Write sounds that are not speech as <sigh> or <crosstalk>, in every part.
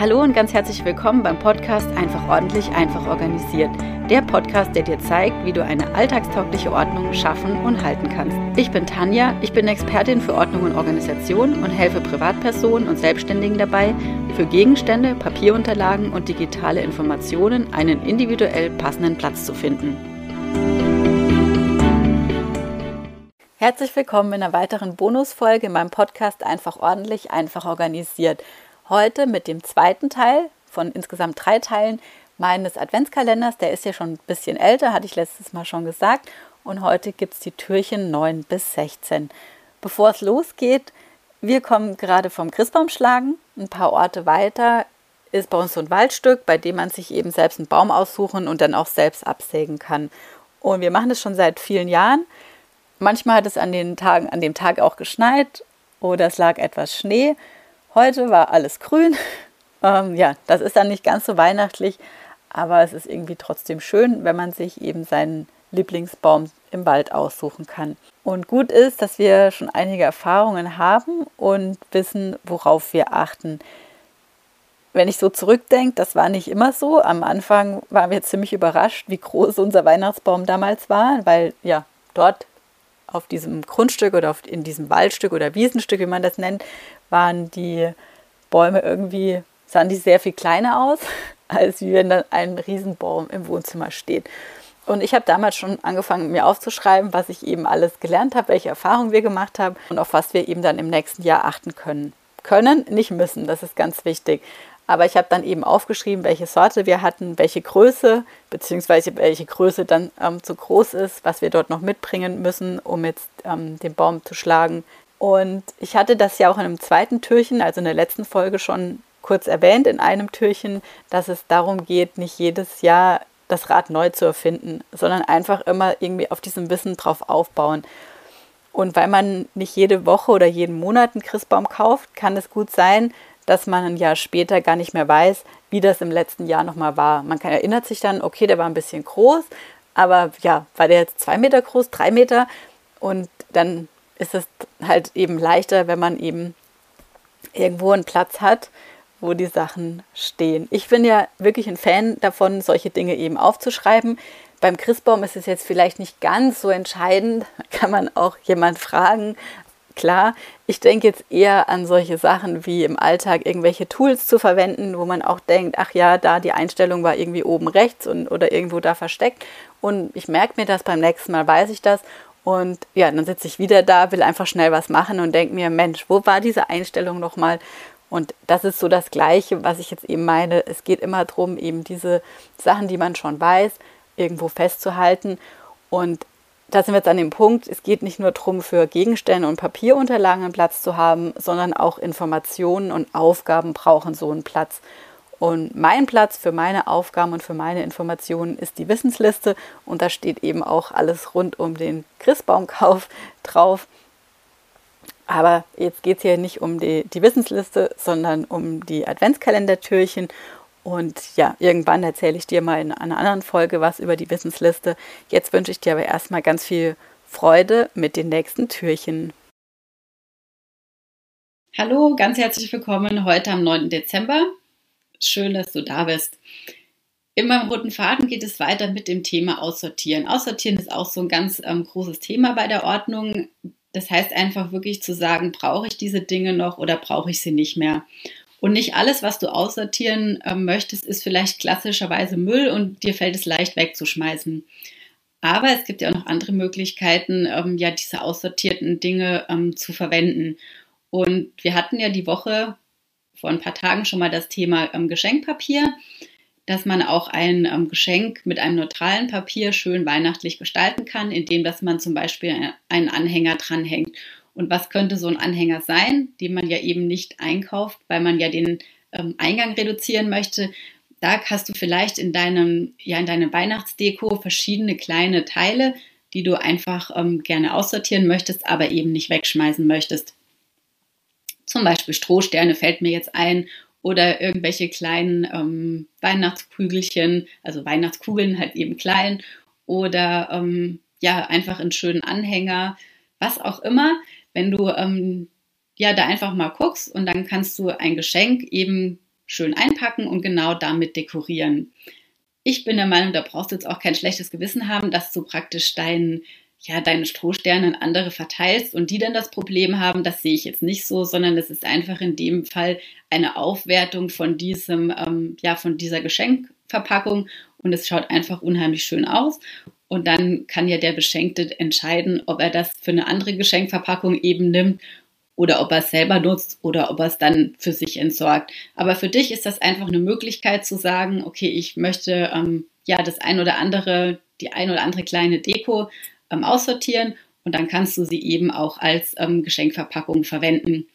Hallo und ganz herzlich willkommen beim Podcast Einfach ordentlich, einfach organisiert. Der Podcast, der dir zeigt, wie du eine alltagstaugliche Ordnung schaffen und halten kannst. Ich bin Tanja, ich bin Expertin für Ordnung und Organisation und helfe Privatpersonen und Selbstständigen dabei, für Gegenstände, Papierunterlagen und digitale Informationen einen individuell passenden Platz zu finden. Herzlich willkommen in einer weiteren Bonusfolge in meinem Podcast Einfach ordentlich, einfach organisiert heute mit dem zweiten Teil von insgesamt drei Teilen meines Adventskalenders. Der ist ja schon ein bisschen älter, hatte ich letztes Mal schon gesagt. Und heute gibt es die Türchen 9 bis 16. Bevor es losgeht, wir kommen gerade vom Christbaumschlagen. Ein paar Orte weiter ist bei uns so ein Waldstück, bei dem man sich eben selbst einen Baum aussuchen und dann auch selbst absägen kann. Und wir machen das schon seit vielen Jahren. Manchmal hat es an den Tagen, an dem Tag auch geschneit oder es lag etwas Schnee. Heute war alles grün. <laughs> Ähm, ja, das ist dann nicht ganz so weihnachtlich, aber es ist irgendwie trotzdem schön, wenn man sich eben seinen Lieblingsbaum im Wald aussuchen kann. Und gut ist, dass wir schon einige Erfahrungen haben und wissen, worauf wir achten. Wenn ich so zurückdenke, das war nicht immer so. Am Anfang waren wir ziemlich überrascht, wie groß unser Weihnachtsbaum damals war, weil ja, dort auf diesem Grundstück oder in diesem Waldstück oder Wiesenstück, wie man das nennt, waren die Bäume irgendwie, sahen die sehr viel kleiner aus, <laughs> als wie wenn dann ein Riesenbaum im Wohnzimmer steht. Und ich habe damals schon angefangen, mir aufzuschreiben, was ich eben alles gelernt habe, welche Erfahrungen wir gemacht haben und auf was wir eben dann im nächsten Jahr achten können. Können, nicht müssen, das ist ganz wichtig. Aber ich habe dann eben aufgeschrieben, welche Sorte wir hatten, welche Größe, beziehungsweise welche Größe dann ähm, zu groß ist, was wir dort noch mitbringen müssen, um jetzt ähm, den Baum zu schlagen. Und ich hatte das ja auch in einem zweiten Türchen, also in der letzten Folge schon kurz erwähnt, in einem Türchen, dass es darum geht, nicht jedes Jahr das Rad neu zu erfinden, sondern einfach immer irgendwie auf diesem Wissen drauf aufbauen. Und weil man nicht jede Woche oder jeden Monat einen Christbaum kauft, kann es gut sein, dass man ein Jahr später gar nicht mehr weiß, wie das im letzten Jahr nochmal war. Man kann, erinnert sich dann, okay, der war ein bisschen groß, aber ja, war der jetzt zwei Meter groß, drei Meter? Und dann ist es halt eben leichter, wenn man eben irgendwo einen Platz hat, wo die Sachen stehen. Ich bin ja wirklich ein Fan davon, solche Dinge eben aufzuschreiben. Beim Christbaum ist es jetzt vielleicht nicht ganz so entscheidend, <laughs> kann man auch jemand fragen, klar. Ich denke jetzt eher an solche Sachen wie im Alltag irgendwelche Tools zu verwenden, wo man auch denkt, ach ja, da die Einstellung war irgendwie oben rechts und, oder irgendwo da versteckt. Und ich merke mir das beim nächsten Mal, weiß ich das. Und ja, dann sitze ich wieder da, will einfach schnell was machen und denke mir, Mensch, wo war diese Einstellung nochmal? Und das ist so das Gleiche, was ich jetzt eben meine. Es geht immer darum, eben diese Sachen, die man schon weiß, irgendwo festzuhalten. Und da sind wir jetzt an dem Punkt, es geht nicht nur darum, für Gegenstände und Papierunterlagen einen Platz zu haben, sondern auch Informationen und Aufgaben brauchen so einen Platz. Und mein Platz für meine Aufgaben und für meine Informationen ist die Wissensliste und da steht eben auch alles rund um den Christbaumkauf drauf. Aber jetzt geht es hier nicht um die, die Wissensliste, sondern um die Adventskalendertürchen und ja, irgendwann erzähle ich dir mal in einer anderen Folge was über die Wissensliste. Jetzt wünsche ich dir aber erstmal ganz viel Freude mit den nächsten Türchen. Hallo, ganz herzlich willkommen heute am 9. Dezember. Schön, dass du da bist. In meinem roten Faden geht es weiter mit dem Thema Aussortieren. Aussortieren ist auch so ein ganz ähm, großes Thema bei der Ordnung. Das heißt einfach wirklich zu sagen, brauche ich diese Dinge noch oder brauche ich sie nicht mehr? Und nicht alles, was du aussortieren äh, möchtest, ist vielleicht klassischerweise Müll und dir fällt es leicht wegzuschmeißen. Aber es gibt ja auch noch andere Möglichkeiten, ähm, ja, diese aussortierten Dinge ähm, zu verwenden. Und wir hatten ja die Woche vor ein paar Tagen schon mal das Thema ähm, Geschenkpapier, dass man auch ein ähm, Geschenk mit einem neutralen Papier schön weihnachtlich gestalten kann, indem dass man zum Beispiel einen Anhänger dranhängt. Und was könnte so ein Anhänger sein, den man ja eben nicht einkauft, weil man ja den ähm, Eingang reduzieren möchte? Da hast du vielleicht in deinem, ja, in deinem Weihnachtsdeko verschiedene kleine Teile, die du einfach ähm, gerne aussortieren möchtest, aber eben nicht wegschmeißen möchtest. Zum Beispiel Strohsterne fällt mir jetzt ein oder irgendwelche kleinen ähm, Weihnachtskügelchen, also Weihnachtskugeln halt eben klein oder ähm, ja, einfach einen schönen Anhänger, was auch immer wenn du ähm, ja da einfach mal guckst und dann kannst du ein Geschenk eben schön einpacken und genau damit dekorieren. Ich bin der Meinung, da brauchst du jetzt auch kein schlechtes Gewissen haben, dass du praktisch deinen ja, deine Strohsterne an andere verteilst und die dann das Problem haben, das sehe ich jetzt nicht so, sondern es ist einfach in dem Fall eine Aufwertung von diesem, ähm, ja, von dieser Geschenkverpackung und es schaut einfach unheimlich schön aus. Und dann kann ja der Beschenkte entscheiden, ob er das für eine andere Geschenkverpackung eben nimmt oder ob er es selber nutzt oder ob er es dann für sich entsorgt. Aber für dich ist das einfach eine Möglichkeit zu sagen, okay, ich möchte ähm, ja das ein oder andere, die ein oder andere kleine Deko ähm, aussortieren und dann kannst du sie eben auch als ähm, Geschenkverpackung verwenden.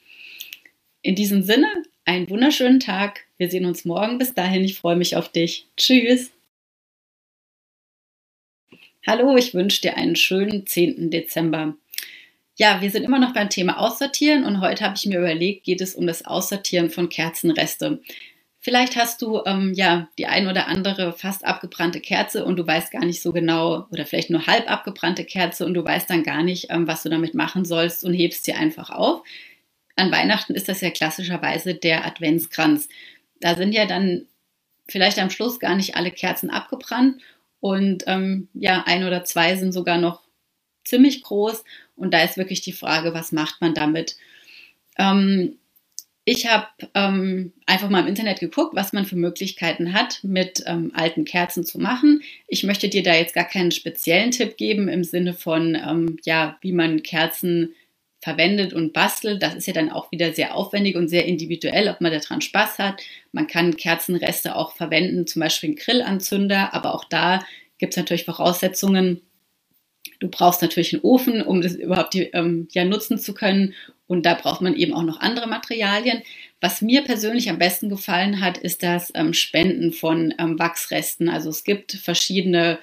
In diesem Sinne, einen wunderschönen Tag. Wir sehen uns morgen. Bis dahin, ich freue mich auf dich. Tschüss. Hallo, ich wünsche dir einen schönen 10. Dezember. Ja, wir sind immer noch beim Thema Aussortieren und heute habe ich mir überlegt, geht es um das Aussortieren von Kerzenreste. Vielleicht hast du ähm, ja die ein oder andere fast abgebrannte Kerze und du weißt gar nicht so genau oder vielleicht nur halb abgebrannte Kerze und du weißt dann gar nicht, ähm, was du damit machen sollst und hebst sie einfach auf. An Weihnachten ist das ja klassischerweise der Adventskranz. Da sind ja dann vielleicht am Schluss gar nicht alle Kerzen abgebrannt und ähm, ja, ein oder zwei sind sogar noch ziemlich groß und da ist wirklich die Frage, was macht man damit? Ähm, ich habe ähm, einfach mal im Internet geguckt, was man für Möglichkeiten hat, mit ähm, alten Kerzen zu machen. Ich möchte dir da jetzt gar keinen speziellen Tipp geben im Sinne von, ähm, ja, wie man Kerzen verwendet und bastelt. Das ist ja dann auch wieder sehr aufwendig und sehr individuell, ob man daran Spaß hat. Man kann Kerzenreste auch verwenden, zum Beispiel einen Grillanzünder, aber auch da gibt es natürlich Voraussetzungen, Du brauchst natürlich einen Ofen, um das überhaupt ähm, ja nutzen zu können. Und da braucht man eben auch noch andere Materialien. Was mir persönlich am besten gefallen hat, ist das ähm, Spenden von ähm, Wachsresten. Also es gibt verschiedene,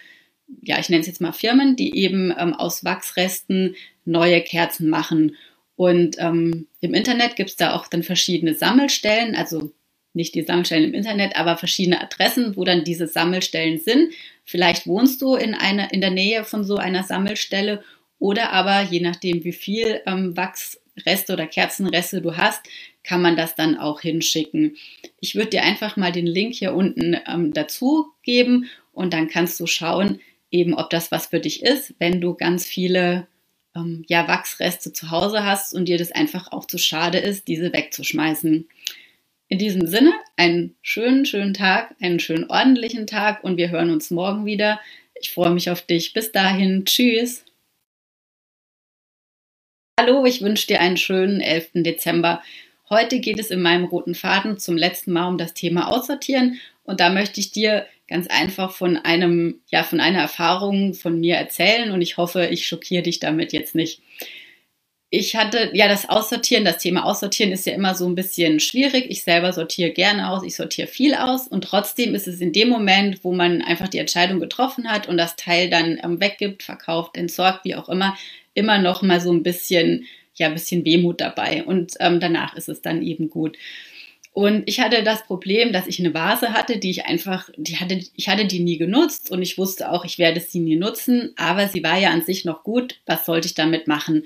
ja, ich nenne es jetzt mal Firmen, die eben ähm, aus Wachsresten neue Kerzen machen. Und ähm, im Internet gibt es da auch dann verschiedene Sammelstellen, also nicht die Sammelstellen im Internet, aber verschiedene Adressen, wo dann diese Sammelstellen sind. Vielleicht wohnst du in, einer, in der Nähe von so einer Sammelstelle oder aber je nachdem, wie viel ähm, Wachsreste oder Kerzenreste du hast, kann man das dann auch hinschicken. Ich würde dir einfach mal den Link hier unten ähm, dazu geben und dann kannst du schauen, eben ob das was für dich ist, wenn du ganz viele ähm, ja, Wachsreste zu Hause hast und dir das einfach auch zu schade ist, diese wegzuschmeißen. In diesem Sinne, einen schönen, schönen Tag, einen schönen ordentlichen Tag und wir hören uns morgen wieder. Ich freue mich auf dich. Bis dahin, tschüss. Hallo, ich wünsche dir einen schönen 11. Dezember. Heute geht es in meinem roten Faden zum letzten Mal um das Thema Aussortieren und da möchte ich dir ganz einfach von einem, ja, von einer Erfahrung von mir erzählen und ich hoffe, ich schockiere dich damit jetzt nicht ich hatte, ja, das Aussortieren, das Thema Aussortieren ist ja immer so ein bisschen schwierig. Ich selber sortiere gerne aus, ich sortiere viel aus und trotzdem ist es in dem Moment, wo man einfach die Entscheidung getroffen hat und das Teil dann ähm, weggibt, verkauft, entsorgt, wie auch immer, immer noch mal so ein bisschen, ja, ein bisschen Wehmut dabei und ähm, danach ist es dann eben gut. Und ich hatte das Problem, dass ich eine Vase hatte, die ich einfach, die hatte, ich hatte die nie genutzt und ich wusste auch, ich werde sie nie nutzen, aber sie war ja an sich noch gut. Was sollte ich damit machen?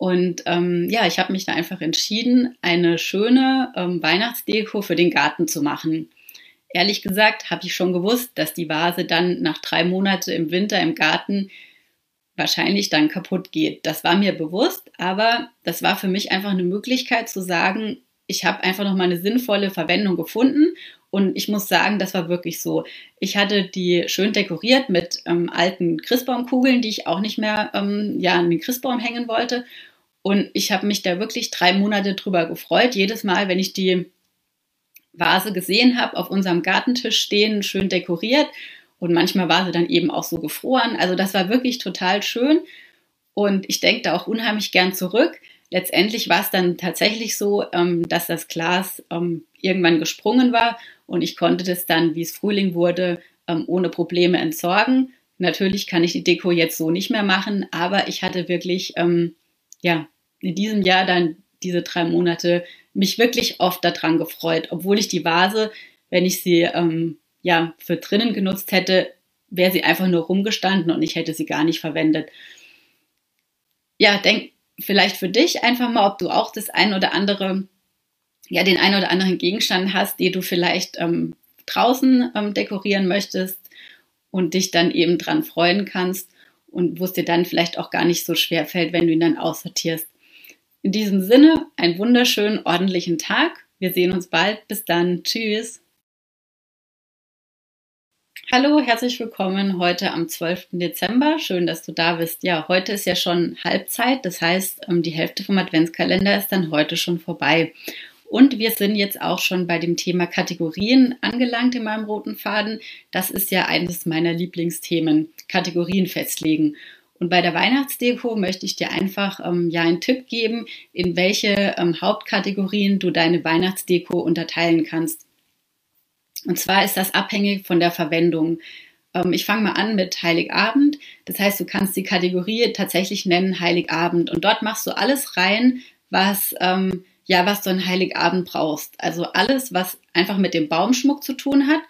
Und ähm, ja, ich habe mich da einfach entschieden, eine schöne ähm, Weihnachtsdeko für den Garten zu machen. Ehrlich gesagt habe ich schon gewusst, dass die Vase dann nach drei Monaten im Winter im Garten wahrscheinlich dann kaputt geht. Das war mir bewusst, aber das war für mich einfach eine Möglichkeit zu sagen, ich habe einfach noch mal eine sinnvolle Verwendung gefunden und ich muss sagen, das war wirklich so. Ich hatte die schön dekoriert mit ähm, alten Christbaumkugeln, die ich auch nicht mehr ähm, ja, an den Christbaum hängen wollte. Und ich habe mich da wirklich drei Monate drüber gefreut. Jedes Mal, wenn ich die Vase gesehen habe, auf unserem Gartentisch stehen, schön dekoriert. Und manchmal war sie dann eben auch so gefroren. Also das war wirklich total schön. Und ich denke da auch unheimlich gern zurück. Letztendlich war es dann tatsächlich so, ähm, dass das Glas ähm, irgendwann gesprungen war und ich konnte das dann, wie es Frühling wurde, ähm, ohne Probleme entsorgen. Natürlich kann ich die Deko jetzt so nicht mehr machen, aber ich hatte wirklich ja, in diesem Jahr dann diese drei Monate mich wirklich oft daran gefreut, obwohl ich die Vase, wenn ich sie ähm, ja für drinnen genutzt hätte, wäre sie einfach nur rumgestanden und ich hätte sie gar nicht verwendet. Ja, denk vielleicht für dich einfach mal, ob du auch das ein oder andere ja den einen oder anderen Gegenstand hast, den du vielleicht ähm, draußen ähm, dekorieren möchtest und dich dann eben dran freuen kannst und wo es dir dann vielleicht auch gar nicht so schwer fällt, wenn du ihn dann aussortierst. In diesem Sinne, einen wunderschönen, ordentlichen Tag. Wir sehen uns bald. Bis dann. Tschüss. Hallo, herzlich willkommen heute am 12. Dezember. Schön, dass du da bist. Ja, heute ist ja schon Halbzeit. Das heißt, ähm, die Hälfte vom Adventskalender ist dann heute schon vorbei. Und wir sind jetzt auch schon bei dem Thema Kategorien angelangt in meinem roten Faden. Das ist ja eines meiner Lieblingsthemen, Kategorien festlegen. Und bei der Weihnachtsdeko möchte ich dir einfach ähm, ja einen Tipp geben, in welche ähm, Hauptkategorien du deine Weihnachtsdeko unterteilen kannst. Und zwar ist das abhängig von der Verwendung. Ähm, ich fange mal an mit Heiligabend. Das heißt, du kannst die Kategorie tatsächlich nennen Heiligabend. Und dort machst du alles rein, was, ähm, ja, was du an Heiligabend brauchst. Also alles, was einfach mit dem Baumschmuck zu tun hat.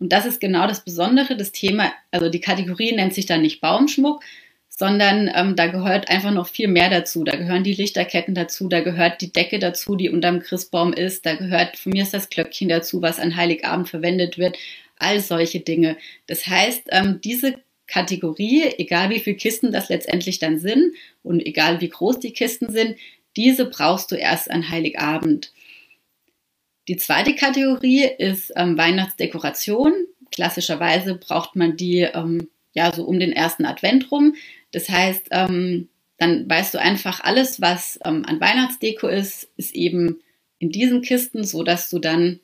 Und das ist genau das Besondere. Das Thema, also die Kategorie nennt sich dann nicht Baumschmuck, sondern ähm, da gehört einfach noch viel mehr dazu. Da gehören die Lichterketten dazu, da gehört die Decke dazu, die unterm Christbaum ist, da gehört von mir ist das Glöckchen dazu, was an Heiligabend verwendet wird, all solche Dinge. Das heißt, ähm, diese Kategorie, egal wie viele Kisten das letztendlich dann sind und egal wie groß die Kisten sind, diese brauchst du erst an Heiligabend. Die zweite Kategorie ist ähm, Weihnachtsdekoration. Klassischerweise braucht man die ähm, ja so um den ersten Advent rum. Das heißt, ähm, dann weißt du einfach, alles, was ähm, an Weihnachtsdeko ist, ist eben in diesen Kisten, so dass du dann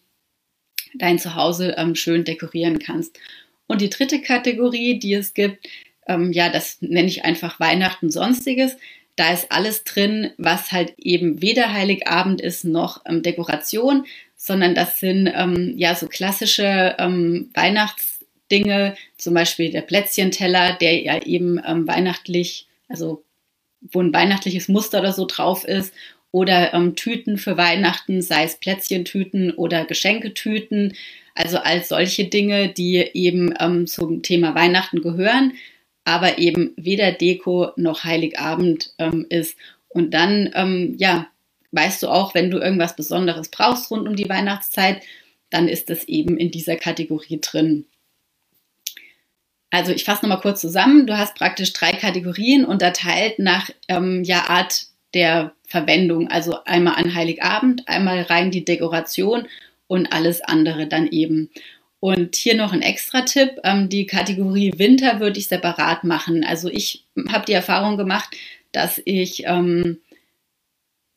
dein Zuhause ähm, schön dekorieren kannst. Und die dritte Kategorie, die es gibt, ähm, ja, das nenne ich einfach Weihnachten sonstiges. Da ist alles drin, was halt eben weder Heiligabend ist noch ähm, Dekoration, sondern das sind ähm, ja so klassische ähm, Weihnachts Dinge, zum Beispiel der Plätzchenteller, der ja eben ähm, weihnachtlich, also wo ein weihnachtliches Muster oder so drauf ist, oder ähm, Tüten für Weihnachten, sei es Plätzchentüten oder Geschenketüten, also als solche Dinge, die eben ähm, zum Thema Weihnachten gehören, aber eben weder Deko noch Heiligabend ähm, ist. Und dann, ähm, ja, weißt du auch, wenn du irgendwas Besonderes brauchst rund um die Weihnachtszeit, dann ist das eben in dieser Kategorie drin. Also ich fasse nochmal kurz zusammen. Du hast praktisch drei Kategorien unterteilt nach ähm, ja, Art der Verwendung. Also einmal an Heiligabend, einmal rein die Dekoration und alles andere dann eben. Und hier noch ein extra Tipp. Ähm, die Kategorie Winter würde ich separat machen. Also ich habe die Erfahrung gemacht, dass ich, ähm,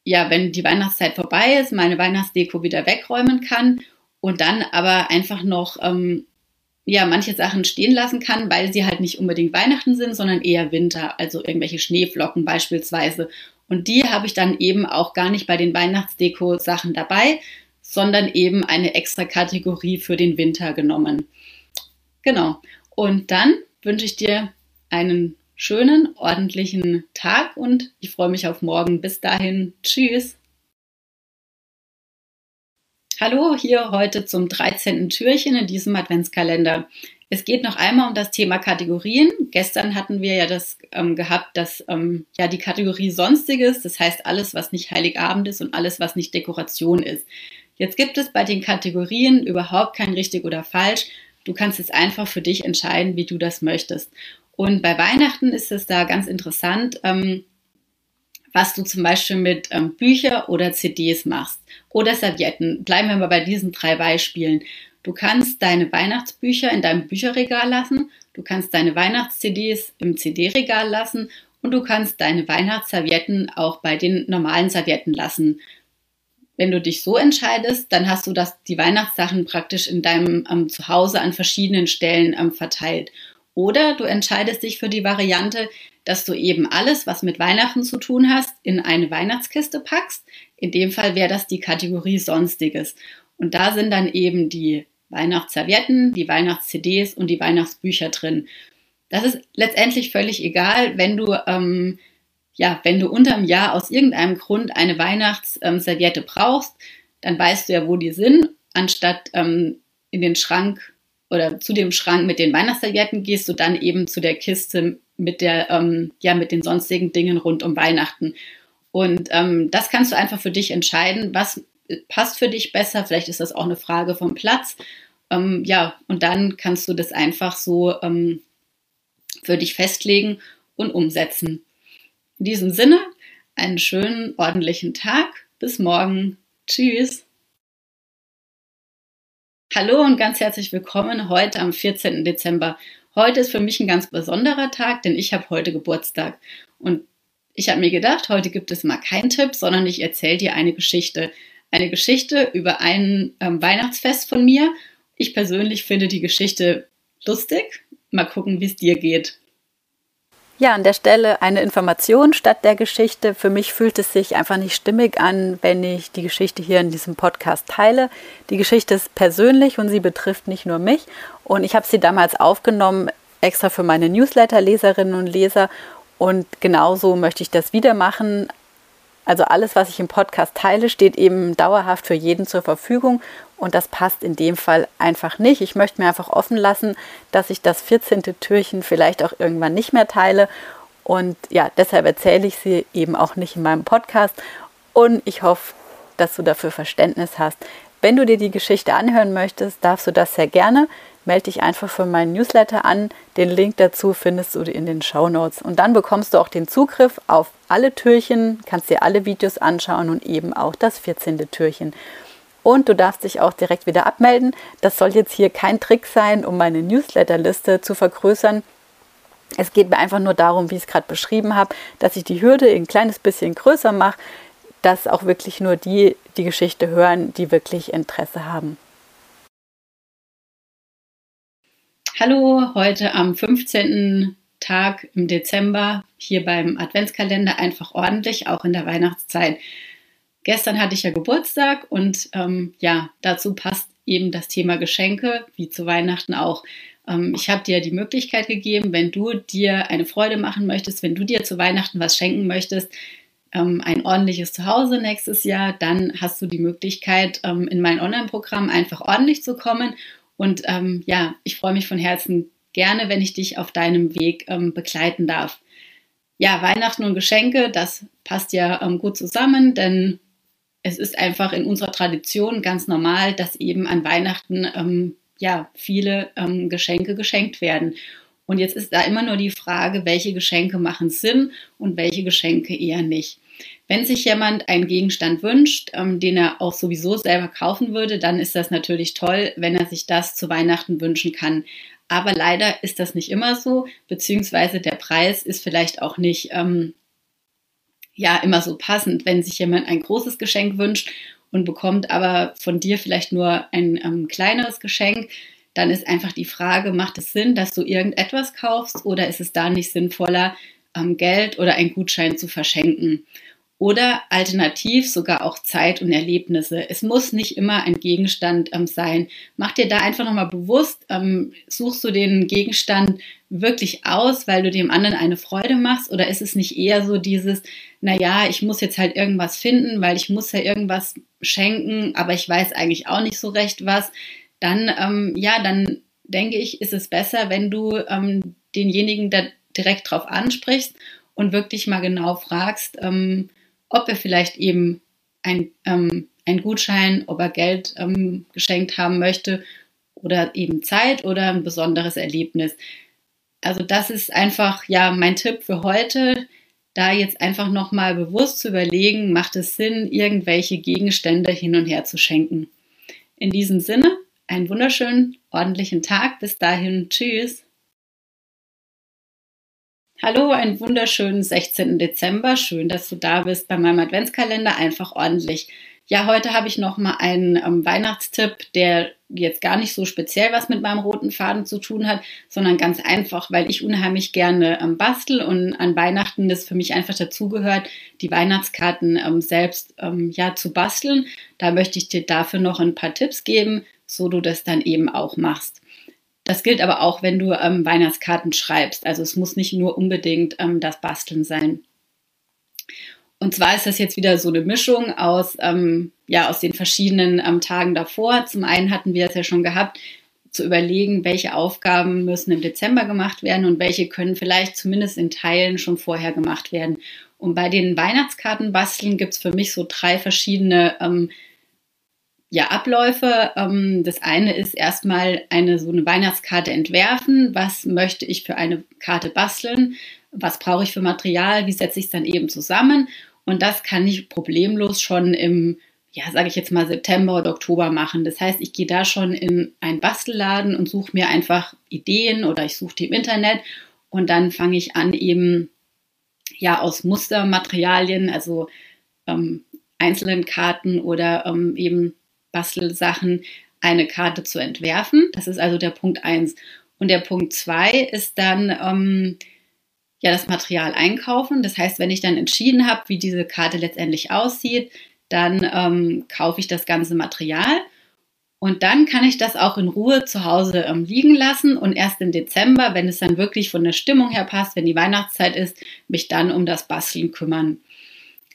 ja, wenn die Weihnachtszeit vorbei ist, meine Weihnachtsdeko wieder wegräumen kann und dann aber einfach noch ähm, ja manche Sachen stehen lassen kann, weil sie halt nicht unbedingt Weihnachten sind, sondern eher Winter, also irgendwelche Schneeflocken beispielsweise. Und die habe ich dann eben auch gar nicht bei den Weihnachtsdeko-Sachen dabei, sondern eben eine extra Kategorie für den Winter genommen. Genau. Und dann wünsche ich dir einen schönen, ordentlichen Tag und ich freue mich auf morgen. Bis dahin. Tschüss. Hallo, hier heute zum 13. Türchen in diesem Adventskalender. Es geht noch einmal um das Thema Kategorien. Gestern hatten wir ja das ähm, gehabt, dass ähm, ja die Kategorie Sonstiges, das heißt alles, was nicht Heiligabend ist und alles, was nicht Dekoration ist. Jetzt gibt es bei den Kategorien überhaupt kein richtig oder falsch. Du kannst es einfach für dich entscheiden, wie du das möchtest. Und bei Weihnachten ist es da ganz interessant. Ähm, was du zum Beispiel mit ähm, Bücher oder CDs machst oder Servietten. Bleiben wir mal bei diesen drei Beispielen. Du kannst deine Weihnachtsbücher in deinem Bücherregal lassen, du kannst deine Weihnachts-CDs im CD-Regal lassen und du kannst deine Weihnachtsservietten auch bei den normalen Servietten lassen. Wenn du dich so entscheidest, dann hast du das, die Weihnachtssachen praktisch in deinem ähm, Zuhause an verschiedenen Stellen ähm, verteilt. Oder du entscheidest dich für die Variante, dass du eben alles, was mit Weihnachten zu tun hast, in eine Weihnachtskiste packst. In dem Fall wäre das die Kategorie Sonstiges. Und da sind dann eben die Weihnachtsservietten, die Weihnachts-CDs und die Weihnachtsbücher drin. Das ist letztendlich völlig egal, wenn du, ähm, ja, wenn du unterm Jahr aus irgendeinem Grund eine Weihnachtsserviette brauchst, dann weißt du ja, wo die sind, anstatt ähm, in den Schrank oder zu dem Schrank mit den Weihnachtsservietten gehst du dann eben zu der Kiste mit der, ähm, ja, mit den sonstigen Dingen rund um Weihnachten. Und ähm, das kannst du einfach für dich entscheiden, was passt für dich besser, vielleicht ist das auch eine Frage vom Platz. Ähm, ja, und dann kannst du das einfach so ähm, für dich festlegen und umsetzen. In diesem Sinne, einen schönen, ordentlichen Tag. Bis morgen. Tschüss. Hallo und ganz herzlich willkommen heute am 14. Dezember. Heute ist für mich ein ganz besonderer Tag, denn ich habe heute Geburtstag. Und ich habe mir gedacht, heute gibt es mal keinen Tipp, sondern ich erzähle dir eine Geschichte. Eine Geschichte über ein ähm, Weihnachtsfest von mir. Ich persönlich finde die Geschichte lustig. Mal gucken, wie es dir geht. Ja, an der Stelle eine Information statt der Geschichte. Für mich fühlt es sich einfach nicht stimmig an, wenn ich die Geschichte hier in diesem Podcast teile. Die Geschichte ist persönlich und sie betrifft nicht nur mich. Und ich habe sie damals aufgenommen, extra für meine Newsletter-Leserinnen und Leser. Und genauso möchte ich das wieder machen. Also alles, was ich im Podcast teile, steht eben dauerhaft für jeden zur Verfügung und das passt in dem Fall einfach nicht. Ich möchte mir einfach offen lassen, dass ich das 14. Türchen vielleicht auch irgendwann nicht mehr teile. Und ja, deshalb erzähle ich sie eben auch nicht in meinem Podcast. Und ich hoffe, dass du dafür Verständnis hast. Wenn du dir die Geschichte anhören möchtest, darfst du das sehr gerne. Melde dich einfach für meinen Newsletter an. Den Link dazu findest du in den Show Notes. Und dann bekommst du auch den Zugriff auf alle Türchen, kannst dir alle Videos anschauen und eben auch das 14. Türchen. Und du darfst dich auch direkt wieder abmelden. Das soll jetzt hier kein Trick sein, um meine Newsletterliste zu vergrößern. Es geht mir einfach nur darum, wie ich es gerade beschrieben habe, dass ich die Hürde ein kleines bisschen größer mache, dass auch wirklich nur die die Geschichte hören, die wirklich Interesse haben. Hallo, heute am 15. Tag im Dezember hier beim Adventskalender einfach ordentlich, auch in der Weihnachtszeit. Gestern hatte ich ja Geburtstag und ähm, ja, dazu passt eben das Thema Geschenke, wie zu Weihnachten auch. Ähm, ich habe dir die Möglichkeit gegeben, wenn du dir eine Freude machen möchtest, wenn du dir zu Weihnachten was schenken möchtest, ähm, ein ordentliches Zuhause nächstes Jahr, dann hast du die Möglichkeit, ähm, in mein Online-Programm einfach ordentlich zu kommen. Und ähm, ja, ich freue mich von Herzen gerne, wenn ich dich auf deinem Weg ähm, begleiten darf. Ja, Weihnachten und Geschenke, das passt ja gut zusammen, denn es ist einfach in unserer Tradition ganz normal, dass eben an Weihnachten ähm, ja viele ähm, Geschenke geschenkt werden. Und jetzt ist da immer nur die Frage, welche Geschenke machen Sinn und welche Geschenke eher nicht. Wenn sich jemand einen Gegenstand wünscht, ähm, den er auch sowieso selber kaufen würde, dann ist das natürlich toll, wenn er sich das zu Weihnachten wünschen kann. Aber leider ist das nicht immer so, beziehungsweise der Preis ist vielleicht auch nicht ähm, ja immer so passend, wenn sich jemand ein großes Geschenk wünscht und bekommt aber von dir vielleicht nur ein ähm, kleineres Geschenk, dann ist einfach die Frage, macht es Sinn, dass du irgendetwas kaufst oder ist es da nicht sinnvoller, ähm, Geld oder einen Gutschein zu verschenken? Oder alternativ sogar auch Zeit und Erlebnisse. Es muss nicht immer ein Gegenstand ähm, sein. Mach dir da einfach nochmal bewusst, ähm, suchst du den Gegenstand wirklich aus, weil du dem anderen eine Freude machst oder ist es nicht eher so dieses, naja, ich muss jetzt halt irgendwas finden, weil ich muss ja irgendwas schenken, aber ich weiß eigentlich auch nicht so recht was. Dann, ähm, ja, dann denke ich, ist es besser, wenn du ähm, denjenigen da direkt drauf ansprichst und wirklich mal genau fragst, ähm, ob er vielleicht eben ein, ähm, ein Gutschein, ob er Geld ähm, geschenkt haben möchte oder eben Zeit oder ein besonderes Erlebnis. Also das ist einfach ja mein Tipp für heute, da jetzt einfach nochmal bewusst zu überlegen, macht es Sinn, irgendwelche Gegenstände hin und her zu schenken. In diesem Sinne, einen wunderschönen, ordentlichen Tag. Bis dahin, tschüss. Hallo, einen wunderschönen 16. Dezember. Schön, dass du da bist bei meinem Adventskalender. Einfach ordentlich. Ja, heute habe ich noch mal einen ähm, Weihnachtstipp, der jetzt gar nicht so speziell was mit meinem roten Faden zu tun hat, sondern ganz einfach, weil ich unheimlich gerne ähm, bastel und an Weihnachten das für mich einfach dazugehört, die Weihnachtskarten ähm, selbst ähm, ja zu basteln. Da möchte ich dir dafür noch ein paar Tipps geben, so du das dann eben auch machst. Das gilt aber auch, wenn du ähm, Weihnachtskarten schreibst. Also es muss nicht nur unbedingt ähm, das Basteln sein. Und zwar ist das jetzt wieder so eine Mischung aus, ähm, ja, aus den verschiedenen ähm, Tagen davor. Zum einen hatten wir es ja schon gehabt, zu überlegen, welche Aufgaben müssen im Dezember gemacht werden und welche können vielleicht zumindest in Teilen schon vorher gemacht werden. Und bei den Weihnachtskarten basteln gibt es für mich so drei verschiedene ähm, ja, Abläufe. Ähm, das eine ist erstmal eine so eine Weihnachtskarte entwerfen. Was möchte ich für eine Karte basteln? Was brauche ich für Material? Wie setze ich es dann eben zusammen? Und das kann ich problemlos schon im, ja, sage ich jetzt mal September oder Oktober machen. Das heißt, ich gehe da schon in einen Bastelladen und suche mir einfach Ideen oder ich suche die im Internet und dann fange ich an eben ja aus Mustermaterialien, also ähm, einzelnen Karten oder ähm, eben Bastelsachen eine Karte zu entwerfen. Das ist also der Punkt 1. Und der Punkt 2 ist dann ähm, ja das Material einkaufen. Das heißt, wenn ich dann entschieden habe, wie diese Karte letztendlich aussieht, dann ähm, kaufe ich das ganze Material und dann kann ich das auch in Ruhe zu Hause ähm, liegen lassen und erst im Dezember, wenn es dann wirklich von der Stimmung her passt, wenn die Weihnachtszeit ist, mich dann um das Basteln kümmern.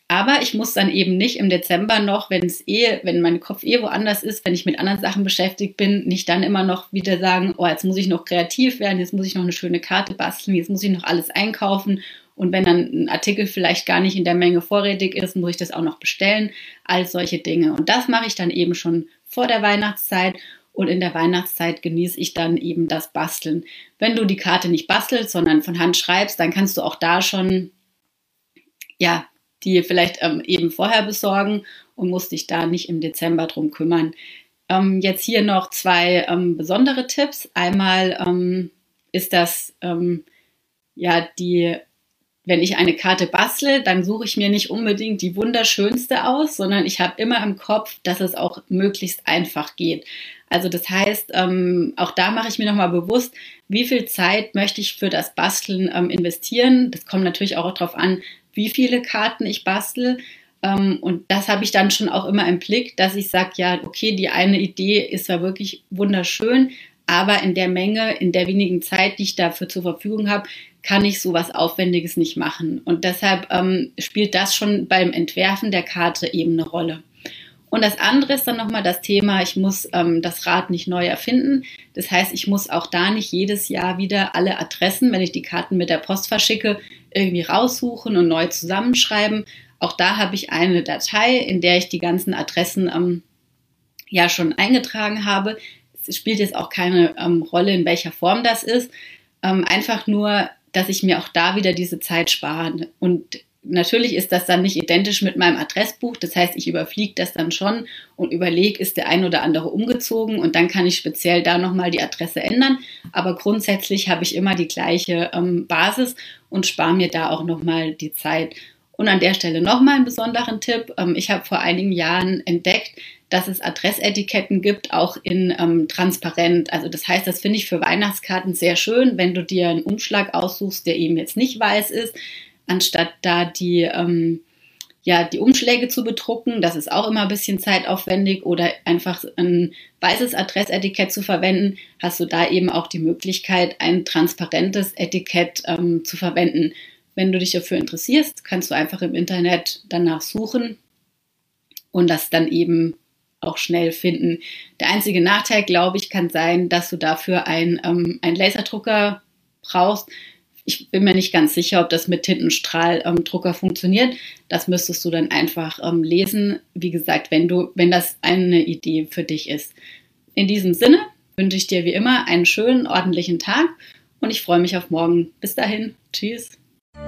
Aber ich muss dann eben nicht im Dezember noch, wenn es eh, wenn mein Kopf eh woanders ist, wenn ich mit anderen Sachen beschäftigt bin, nicht dann immer noch wieder sagen, oh, jetzt muss ich noch kreativ werden, jetzt muss ich noch eine schöne Karte basteln, jetzt muss ich noch alles einkaufen. Und wenn dann ein Artikel vielleicht gar nicht in der Menge vorrätig ist, muss ich das auch noch bestellen. All solche Dinge. Und das mache ich dann eben schon vor der Weihnachtszeit und in der Weihnachtszeit genieße ich dann eben das Basteln. Wenn du die Karte nicht bastelst, sondern von Hand schreibst, dann kannst du auch da schon ja die vielleicht ähm, eben vorher besorgen und musst dich da nicht im Dezember drum kümmern. Ähm, jetzt hier noch zwei ähm, besondere Tipps. Einmal ähm, ist das ähm, ja die wenn ich eine Karte bastle, dann suche ich mir nicht unbedingt die wunderschönste aus, sondern ich habe immer im Kopf, dass es auch möglichst einfach geht. Also das heißt, ähm, auch da mache ich mir nochmal bewusst, wie viel Zeit möchte ich für das Basteln ähm, investieren. Das kommt natürlich auch darauf an, wie viele Karten ich bastel. Ähm, und das habe ich dann schon auch immer im Blick, dass ich sage, ja, okay, die eine Idee ist ja wirklich wunderschön, aber in der Menge, in der wenigen Zeit, die ich dafür zur Verfügung habe, kann ich sowas Aufwendiges nicht machen. Und deshalb ähm, spielt das schon beim Entwerfen der Karte eben eine Rolle. Und das andere ist dann nochmal das Thema, ich muss ähm, das Rad nicht neu erfinden. Das heißt, ich muss auch da nicht jedes Jahr wieder alle Adressen, wenn ich die Karten mit der Post verschicke, irgendwie raussuchen und neu zusammenschreiben. Auch da habe ich eine Datei, in der ich die ganzen Adressen ähm, ja schon eingetragen habe es spielt jetzt auch keine ähm, Rolle, in welcher Form das ist. Ähm, einfach nur, dass ich mir auch da wieder diese Zeit spare. Und natürlich ist das dann nicht identisch mit meinem Adressbuch. Das heißt, ich überfliege das dann schon und überlege, ist der ein oder andere umgezogen und dann kann ich speziell da nochmal die Adresse ändern. Aber grundsätzlich habe ich immer die gleiche ähm, Basis und spare mir da auch nochmal die Zeit. Und an der Stelle nochmal einen besonderen Tipp. Ähm, ich habe vor einigen Jahren entdeckt, dass es Adressetiketten gibt, auch in ähm, transparent. Also das heißt, das finde ich für Weihnachtskarten sehr schön, wenn du dir einen Umschlag aussuchst, der eben jetzt nicht weiß ist, anstatt da die, ähm, ja, die Umschläge zu bedrucken. Das ist auch immer ein bisschen zeitaufwendig oder einfach ein weißes Adressetikett zu verwenden, hast du da eben auch die Möglichkeit, ein transparentes Etikett ähm, zu verwenden. Wenn du dich dafür interessierst, kannst du einfach im Internet danach suchen und das dann eben auch schnell finden. Der einzige Nachteil, glaube ich, kann sein, dass du dafür ein, ähm, einen Laserdrucker brauchst. Ich bin mir nicht ganz sicher, ob das mit Tintenstrahldrucker ähm, funktioniert. Das müsstest du dann einfach ähm, lesen. Wie gesagt, wenn du, wenn das eine Idee für dich ist. In diesem Sinne wünsche ich dir wie immer einen schönen, ordentlichen Tag und ich freue mich auf morgen. Bis dahin. Tschüss.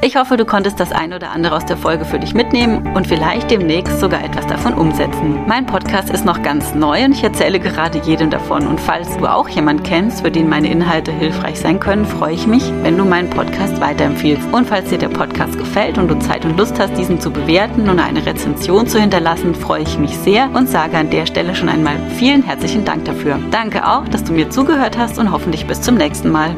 Ich hoffe, du konntest das ein oder andere aus der Folge für dich mitnehmen und vielleicht demnächst sogar etwas davon umsetzen. Mein Podcast ist noch ganz neu und ich erzähle gerade jedem davon. Und falls du auch jemanden kennst, für den meine Inhalte hilfreich sein können, freue ich mich, wenn du meinen Podcast weiterempfiehlst. Und falls dir der Podcast gefällt und du Zeit und Lust hast, diesen zu bewerten und eine Rezension zu hinterlassen, freue ich mich sehr und sage an der Stelle schon einmal vielen herzlichen Dank dafür. Danke auch, dass du mir zugehört hast und hoffentlich bis zum nächsten Mal.